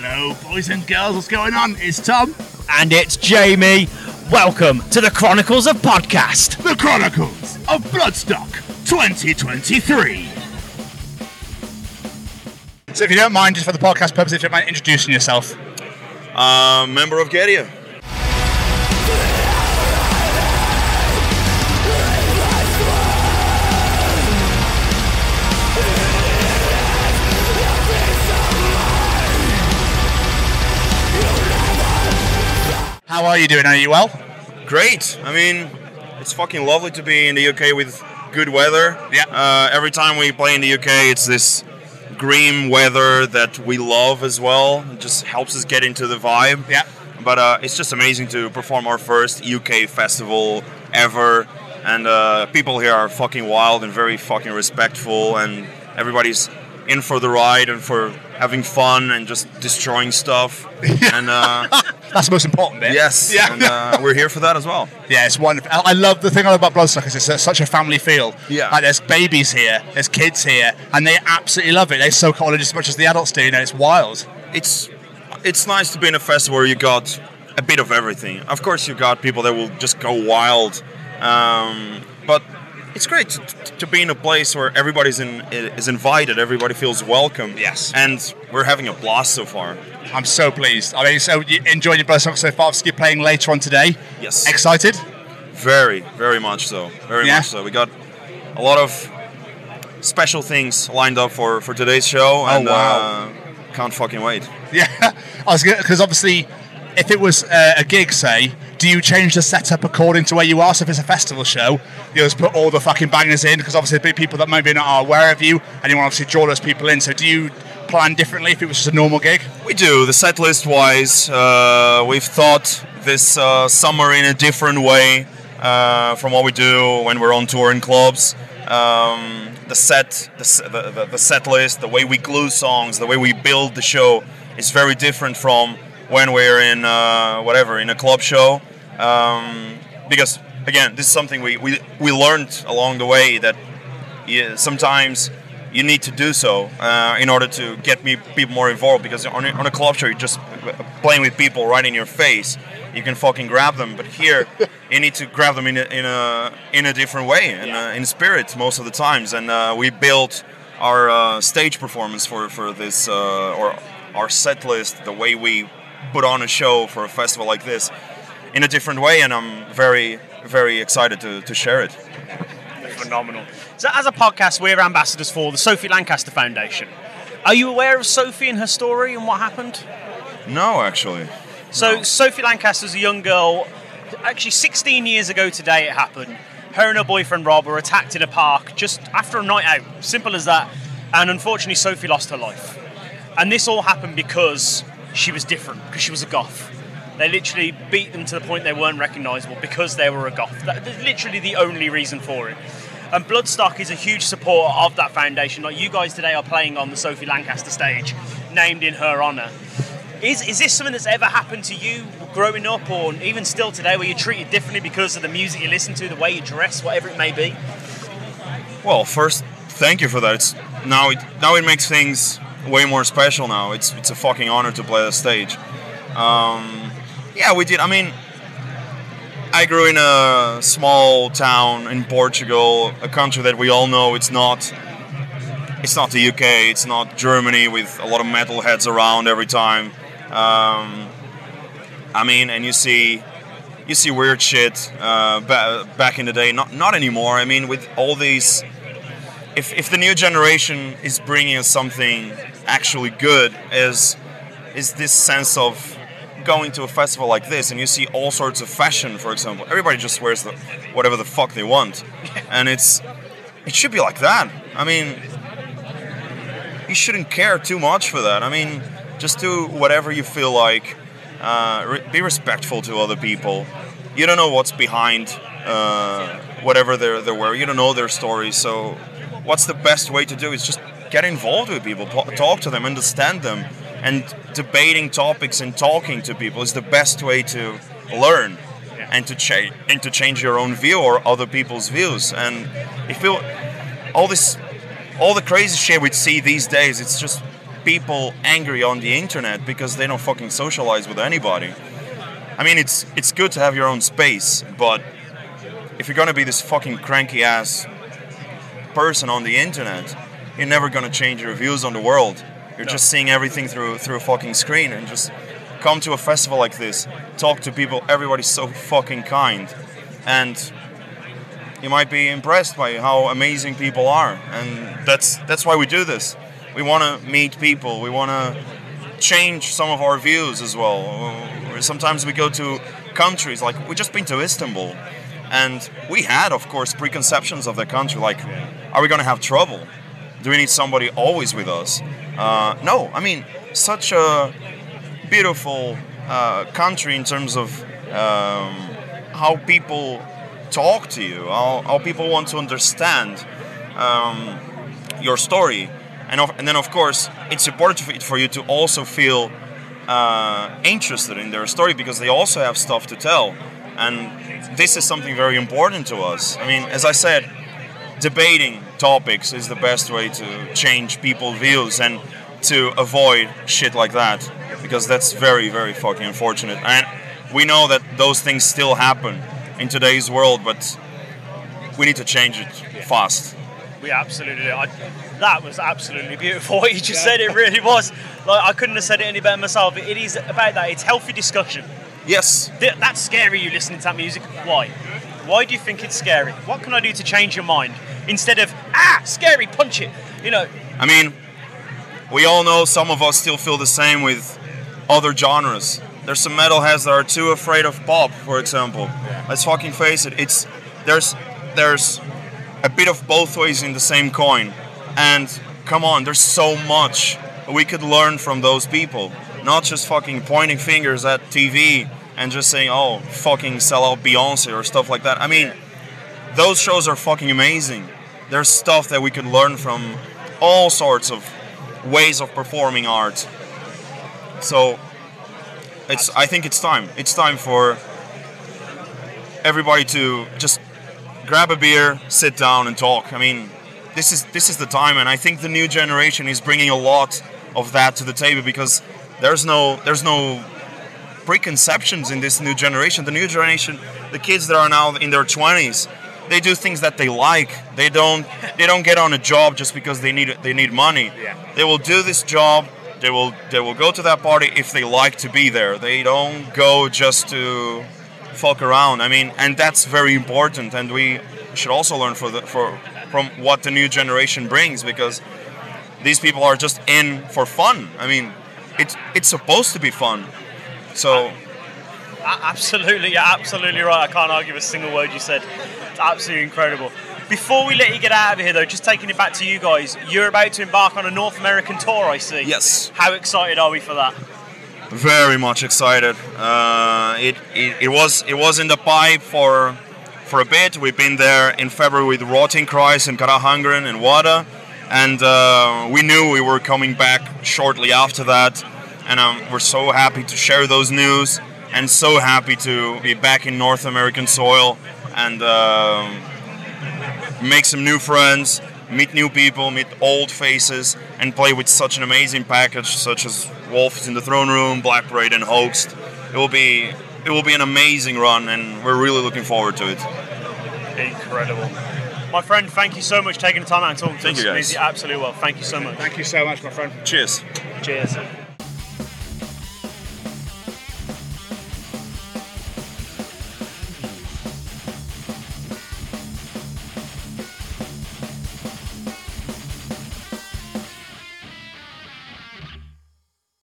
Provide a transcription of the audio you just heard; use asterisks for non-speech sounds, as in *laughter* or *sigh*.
Hello, boys and girls, what's going on? It's Tom, And it's Jamie. Welcome to the Chronicles of Podcast. the Chronicles of Bloodstock 2023. So, if you don't mind, just for the podcast purposes, if you don't mind introducing yourself. Uh, member of Gaerea. How are you doing? Are you well? Great. I mean, it's fucking lovely to be in the UK with good weather. Yeah. Uh, every time we play in the UK, it's this green weather that we love as well. It just helps us get into the vibe. Yeah. But uh, it's just amazing to perform our first UK festival ever. And uh, people here are fucking wild and very fucking respectful. And everybody's in for the ride and for having fun and just destroying stuff. *laughs* and uh, That's the most important bit. yes, Yeah. and uh, *laughs* we're here for that as well. Yeah, it's wonderful. I love the thing I love about Bloodstock is it's a- such a family feel. Yeah. Like there's babies here, there's kids here, and they absolutely love it. They soak it all in as much as the adults do. You know, it's wild. it's it's nice to be in a festival where you got a bit of everything. Of course, you got people that will just go wild, um, but it's great to, to be in a place where everybody's in, is invited, everybody feels welcome. Yes. and we're having a blast so far. I'm so pleased. I mean, so you enjoying your Bloodstock so far? Obviously, you're playing later on today. Yes, Excited? very, very much so. Very Yeah. much so. We got a lot of special things lined up for for today's show, and Oh, wow. uh, can't fucking wait. Yeah. *laughs* I was because obviously, if it was uh, a gig, say, do you change the setup according to where you are? So if it's a festival show, you just put all the fucking bangers in because obviously there'll be people that maybe not are aware of you, and you want to obviously draw those people in. So do you plan differently if it was just a normal gig? We do. The set list wise, uh, we've thought this uh, summer in a different way uh, from what we do when we're on tour in clubs. Um, the set, the, the, the, the set list, the way we glue songs, the way we build the show is very different from when we're in uh, whatever in a club show. Um, because again, this is something we, we, we learned along the way that yeah, sometimes you need to do so uh, in order to get me people more involved. Because on a, on a club show, you're just playing with people right in your face. You can fucking grab them, but here *laughs* you need to grab them in a in a, in a different way, and uh, in spirit most of the times. And uh, we built our uh, stage performance for for this uh, or our set list, the way we put on a show for a festival like this, in a different way. And I'm very very excited to, to share it. Phenomenal. So, as a podcast, we're ambassadors for the Sophie Lancaster Foundation. Are you aware of Sophie and her story and what happened? No, actually. So, Sophie Lancaster's a young girl. Actually, 16 years ago today, it happened. Her and her boyfriend Rob were attacked in a park just after a night out. Simple as that. And unfortunately, Sophie lost her life. And this all happened because she was different, because she was a goth. They literally beat them to the point they weren't recognisable because they were a goth. That's literally the only reason for it. And Bloodstock is a huge supporter of that foundation. Like you guys today are playing on the Sophie Lancaster stage, named in her honour. Is, is this something that's ever happened to you growing up, or even still today, where you're treated differently because of the music you listen to, the way you dress, whatever it may be? Well, first, thank you for that. It's now it now it makes things way more special. Now it's it's a fucking honor to play the stage. Um, yeah, we did. I mean, I grew in a small town in Portugal, a country that we all know it's not. It's not the UK. It's not Germany with a lot of metalheads around every time. Um, I mean, and you see you see weird shit uh, ba- back in the day. Not not anymore. I mean, with all these, if if the new generation is bringing us something actually good, is is this sense of going to a festival like this and you see all sorts of fashion, for example. Everybody just wears the whatever the fuck they want, *laughs* and it's it should be like that. I mean, you shouldn't care too much for that. I mean, just do whatever you feel like. Uh, re- be respectful to other people. You don't know what's behind uh, whatever they're they're wearing. You don't know their stories. So, what's the best way to do is just get involved with people, talk to them, understand them, and debating topics and talking to people is the best way to learn and to change and to change your own view or other people's views. And if you all this all the crazy shit we see these days, it's just people angry on the internet because they don't fucking socialize with anybody. I mean, it's it's good to have your own space, but if you're gonna be this fucking cranky ass person on the internet, you're never gonna change your views on the world. You're just seeing everything through through a fucking screen and just come to a festival like this, talk to people. Everybody's so fucking kind, and you might be impressed by how amazing people are, and that's that's why we do this. We want to meet people. We want to change some of our views as well. Sometimes we go to countries like we just been to Istanbul, and we had, of course, preconceptions of the country. Like, are we going to have trouble? Do we need somebody always with us? Uh, no, I mean, such a beautiful uh, country in terms of um, how people talk to you, how, how people want to understand um, your story. And, of, and then, of course, it's important for you to also feel uh, interested in their story because they also have stuff to tell. And this is something very important to us. I mean, as I said, debating topics is the best way to change people's views and to avoid shit like that because that's very, very fucking unfortunate. And we know that those things still happen in today's world, but we need to change it fast. We absolutely. I, that was absolutely beautiful. *laughs* What you just said, it really was. Like I couldn't have said it any better myself. It is about that. It's healthy discussion. Yes. Th- That's scary. You listening to that music? Why? Why do you think it's scary? What can I do to change your mind instead of ah scary? Punch it. You know. I mean, we all know some of us still feel the same with other genres. There's some metalheads that are too afraid of pop, for example. Let's fucking face it. It's there's there's a bit of both ways in the same coin. And come on, there's so much we could learn from those people. Not just fucking pointing fingers at TV and just saying, "Oh, fucking sell out Beyonce" or stuff like that. I mean, those shows are fucking amazing. There's stuff that we could learn from all sorts of ways of performing art. So it's I think it's time. It's time for everybody to just grab a beer, sit down and talk. I mean, this is this is the time and I think the new generation is bringing a lot of that to the table because there's no there's no preconceptions in this new generation. The new generation, the kids that are now in their 20s, they do things that they like. They don't they don't get on a job just because they need they need money. Yeah. They will do this job. They will they will go to that party if they like to be there. They don't go just to fuck around. I mean, and that's very important. And we should also learn for the for from what the new generation brings because these people are just in for fun. I mean, it's it's supposed to be fun. So A- Absolutely, you're absolutely right. I can't argue with a single word you said. It's absolutely incredible. Before we let you get out of here, though, just taking it back to you guys, you're about to embark on a North American tour, I see. Yes. How excited are we for that? very much excited. Uh, it, it it was it was in the pipe for for a bit. We've been there in February with Rotting Christ and Carach Angren and Wada, and uh, we knew we were coming back shortly after that. And um, we're so happy to share those news, and so happy to be back in North American soil and um make some new friends, meet new people, meet old faces, and play with such an amazing package such as Wolves in the Throne Room, Blackbraid, and Hoaxed. It will be it will be an amazing run, and we're really looking forward to it. Incredible. My friend, thank you so much for taking the time out and talking to Thank us. you, guys. means the absolute well. Thank you so much. Thank you so much, my friend. Cheers. Cheers.